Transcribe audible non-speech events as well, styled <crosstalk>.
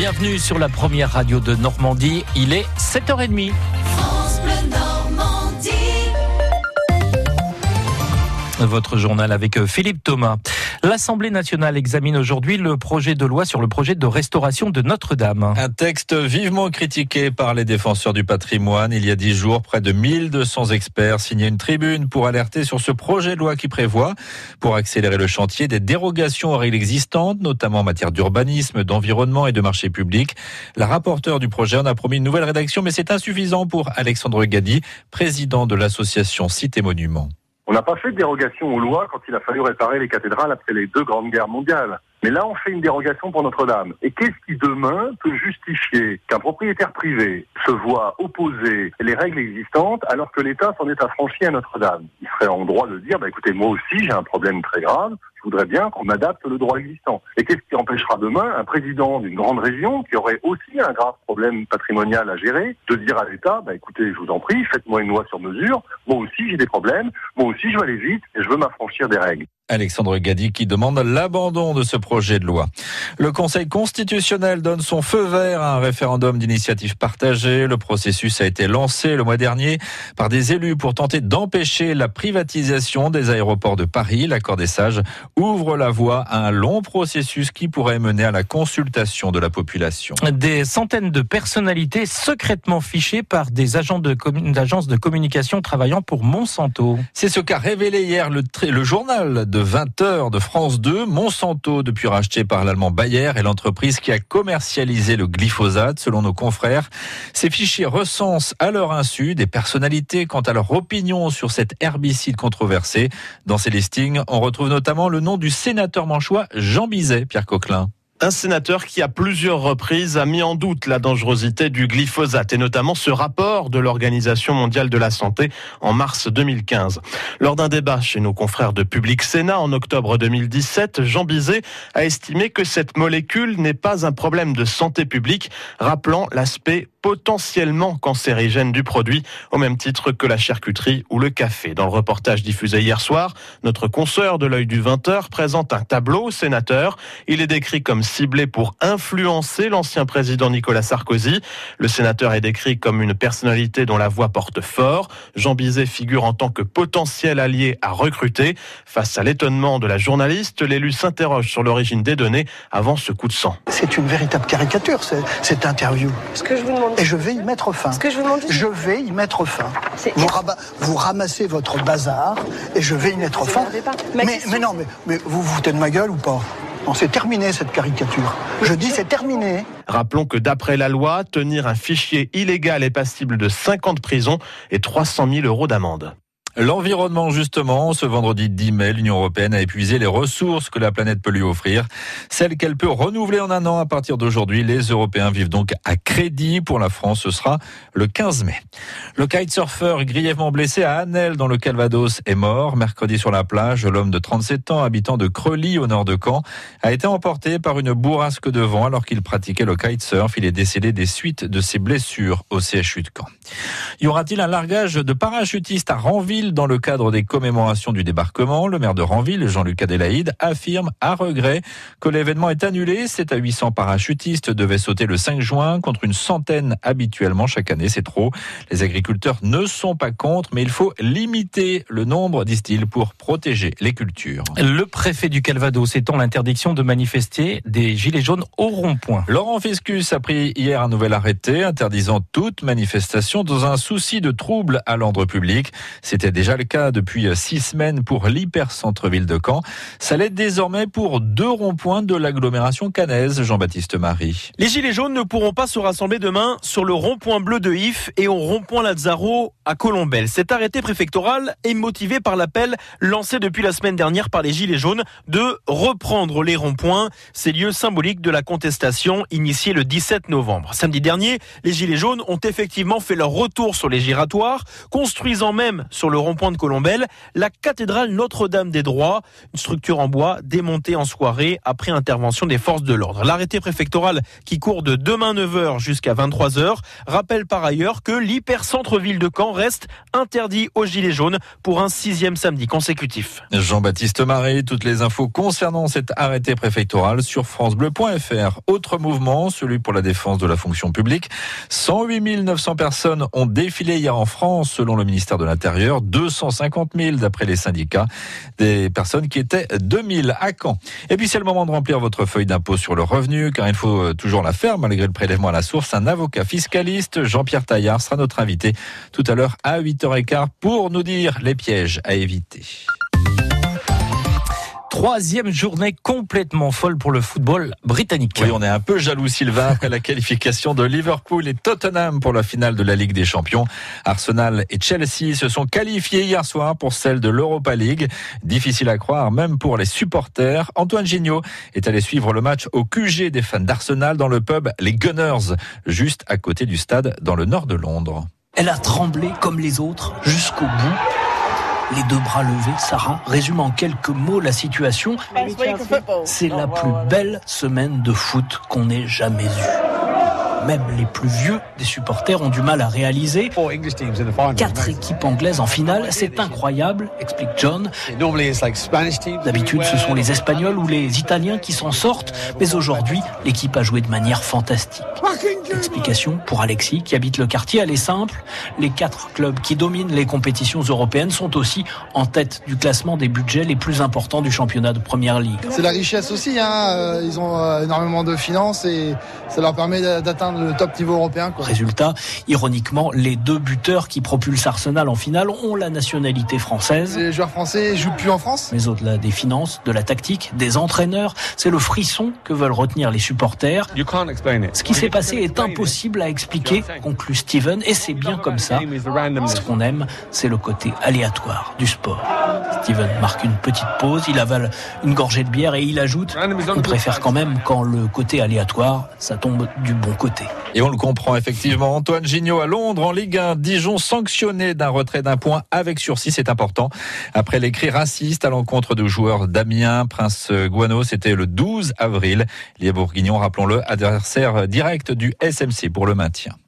Bienvenue sur la première radio de Normandie. Il est 7h30. Votre journal avec euh, Philippe Thomas. L'Assemblée nationale examine aujourd'hui le projet de loi sur le projet de restauration de Notre-Dame. Un texte vivement critiqué par les défenseurs du patrimoine. Il y a dix jours, près de 1200 experts signaient une tribune pour alerter sur ce projet de loi qui prévoit, pour accélérer le chantier, des dérogations aux règles existantes, notamment en matière d'urbanisme, d'environnement et de marché public. La rapporteure du projet en a promis une nouvelle rédaction, mais c'est insuffisant pour Alexandre Gadi, président de l'association Cité Monuments. On n'a pas fait de dérogation aux lois quand il a fallu réparer les cathédrales après les deux grandes guerres mondiales. Mais là, on fait une dérogation pour Notre-Dame. Et qu'est-ce qui demain peut justifier qu'un propriétaire privé se voit opposer les règles existantes alors que l'État s'en est affranchi à Notre-Dame? Il serait en droit de dire, bah, écoutez, moi aussi j'ai un problème très grave, voudrais bien qu'on adapte le droit existant. Et qu'est-ce qui empêchera demain un président d'une grande région qui aurait aussi un grave problème patrimonial à gérer de dire à l'État, bah, écoutez, je vous en prie, faites-moi une loi sur mesure, moi aussi j'ai des problèmes, moi aussi je veux aller vite et je veux m'affranchir des règles. Alexandre Gadi qui demande l'abandon de ce projet de loi. Le Conseil constitutionnel donne son feu vert à un référendum d'initiative partagée. Le processus a été lancé le mois dernier par des élus pour tenter d'empêcher la privatisation des aéroports de Paris. L'accord des sages ouvre la voie à un long processus qui pourrait mener à la consultation de la population. Des centaines de personnalités secrètement fichées par des agents de d'agences de communication travaillant pour Monsanto. C'est ce qu'a révélé hier le, le journal de 20 heures de France 2. Monsanto, depuis racheté par l'allemand Bayer, est l'entreprise qui a commercialisé le glyphosate, selon nos confrères. Ces fichiers recensent à leur insu des personnalités quant à leur opinion sur cet herbicide controversé. Dans ces listings, on retrouve notamment le nom du sénateur manchois Jean Bizet, Pierre Coquelin un sénateur qui à plusieurs reprises a mis en doute la dangerosité du glyphosate et notamment ce rapport de l'Organisation mondiale de la santé en mars 2015. Lors d'un débat chez nos confrères de Public Sénat en octobre 2017, Jean Bizet a estimé que cette molécule n'est pas un problème de santé publique, rappelant l'aspect potentiellement cancérigène du produit, au même titre que la charcuterie ou le café. Dans le reportage diffusé hier soir, notre consoeur de l'œil du 20h présente un tableau au sénateur. Il est décrit comme ciblé pour influencer l'ancien président Nicolas Sarkozy. Le sénateur est décrit comme une personnalité dont la voix porte fort. Jean Bizet figure en tant que potentiel allié à recruter. Face à l'étonnement de la journaliste, l'élu s'interroge sur l'origine des données avant ce coup de sang. C'est une véritable caricature, cette interview. Ce que je vous demande. Et je vais y mettre fin. Ce que je vous demande. Je vais y mettre fin. Vous, vous, ramassez votre bazar et je vais y mettre fin. Mais, mais, non, mais, mais vous vous foutez de ma gueule ou pas? C'est terminé cette caricature. Je dis c'est terminé. Rappelons que d'après la loi, tenir un fichier illégal est passible de 50 de prison et 300 000 euros d'amende. L'environnement, justement, ce vendredi 10 mai, l'Union européenne a épuisé les ressources que la planète peut lui offrir, celles qu'elle peut renouveler en un an à partir d'aujourd'hui. Les Européens vivent donc à crédit. Pour la France, ce sera le 15 mai. Le kitesurfer grièvement blessé à Annel, dans le Calvados, est mort. Mercredi sur la plage, l'homme de 37 ans, habitant de Creully, au nord de Caen, a été emporté par une bourrasque de vent alors qu'il pratiquait le kitesurf. Il est décédé des suites de ses blessures au CHU de Caen. Y aura-t-il un largage de parachutistes à Ranville? Dans le cadre des commémorations du débarquement. Le maire de Ranville, Jean-Luc Adélaïde, affirme à regret que l'événement est annulé. C'est à 800 parachutistes devaient sauter le 5 juin contre une centaine habituellement chaque année. C'est trop. Les agriculteurs ne sont pas contre, mais il faut limiter le nombre, disent-ils, pour protéger les cultures. Le préfet du Calvados étend l'interdiction de manifester des gilets jaunes au rond-point. Laurent Fiscus a pris hier un nouvel arrêté interdisant toute manifestation dans un souci de trouble à l'ordre public. C'était déjà le cas depuis six semaines pour l'hyper-centre-ville de Caen. Ça l'est désormais pour deux ronds-points de l'agglomération cannaise, Jean-Baptiste Marie. Les Gilets jaunes ne pourront pas se rassembler demain sur le rond-point bleu de If et au rond-point Lazzaro à Colombelle. Cet arrêté préfectoral est motivé par l'appel lancé depuis la semaine dernière par les Gilets jaunes de reprendre les ronds-points, ces lieux symboliques de la contestation initiée le 17 novembre. Samedi dernier, les Gilets jaunes ont effectivement fait leur retour sur les giratoires, construisant même sur le le rond-point de Colombelle, la cathédrale Notre-Dame des Droits, une structure en bois démontée en soirée après intervention des forces de l'ordre. L'arrêté préfectoral qui court de demain 9h jusqu'à 23h rappelle par ailleurs que l'hypercentre-ville de Caen reste interdit aux Gilets jaunes pour un sixième samedi consécutif. Jean-Baptiste Marie, toutes les infos concernant cet arrêté préfectoral sur francebleu.fr. Autre mouvement, celui pour la défense de la fonction publique. 108 900 personnes ont défilé hier en France selon le ministère de l'Intérieur, 250 000 d'après les syndicats, des personnes qui étaient 2000 à Caen. Et puis c'est le moment de remplir votre feuille d'impôt sur le revenu, car il faut euh, toujours la faire malgré le prélèvement à la source. Un avocat fiscaliste, Jean-Pierre Taillard, sera notre invité tout à l'heure à 8h15 pour nous dire les pièges à éviter. Troisième journée complètement folle pour le football britannique. Oui, on est un peu jaloux, Sylvain, après la <laughs> qualification de Liverpool et Tottenham pour la finale de la Ligue des Champions. Arsenal et Chelsea se sont qualifiés hier soir pour celle de l'Europa League. Difficile à croire, même pour les supporters. Antoine Gignot est allé suivre le match au QG des fans d'Arsenal dans le pub Les Gunners, juste à côté du stade dans le nord de Londres. Elle a tremblé comme les autres jusqu'au bout les deux bras levés. Sarah résume en quelques mots la situation. C'est la plus belle semaine de foot qu'on ait jamais eue même les plus vieux des supporters ont du mal à réaliser. Quatre équipes anglaises en finale, c'est incroyable, explique John. D'habitude, ce sont les Espagnols ou les Italiens qui s'en sortent, mais aujourd'hui, l'équipe a joué de manière fantastique. Explication pour Alexis, qui habite le quartier, elle est simple. Les quatre clubs qui dominent les compétitions européennes sont aussi en tête du classement des budgets les plus importants du championnat de Première Ligue. C'est la richesse aussi, hein. Euh, ils ont euh, énormément de finances et ça leur permet d'atteindre le top niveau européen. Résultat, ironiquement, les deux buteurs qui propulsent Arsenal en finale ont la nationalité française. Les joueurs français jouent plus en France. Mais au-delà des finances, de la tactique, des entraîneurs, c'est le frisson que veulent retenir les supporters. Ce qui s'est passé est impossible à expliquer, conclut Steven, et c'est bien comme ça. Ce qu'on aime, c'est le côté aléatoire du sport. Steven marque une petite pause, il avale une gorgée de bière et il ajoute On préfère quand même quand le côté aléatoire, ça tombe du bon côté. Et on le comprend effectivement. Antoine Gignot à Londres en Ligue 1. Dijon sanctionné d'un retrait d'un point avec sursis, c'est important. Après les cris racistes à l'encontre de joueurs d'Amiens, Prince Guano, c'était le 12 avril. Les Bourguignon, rappelons-le, adversaire direct du SMC pour le maintien.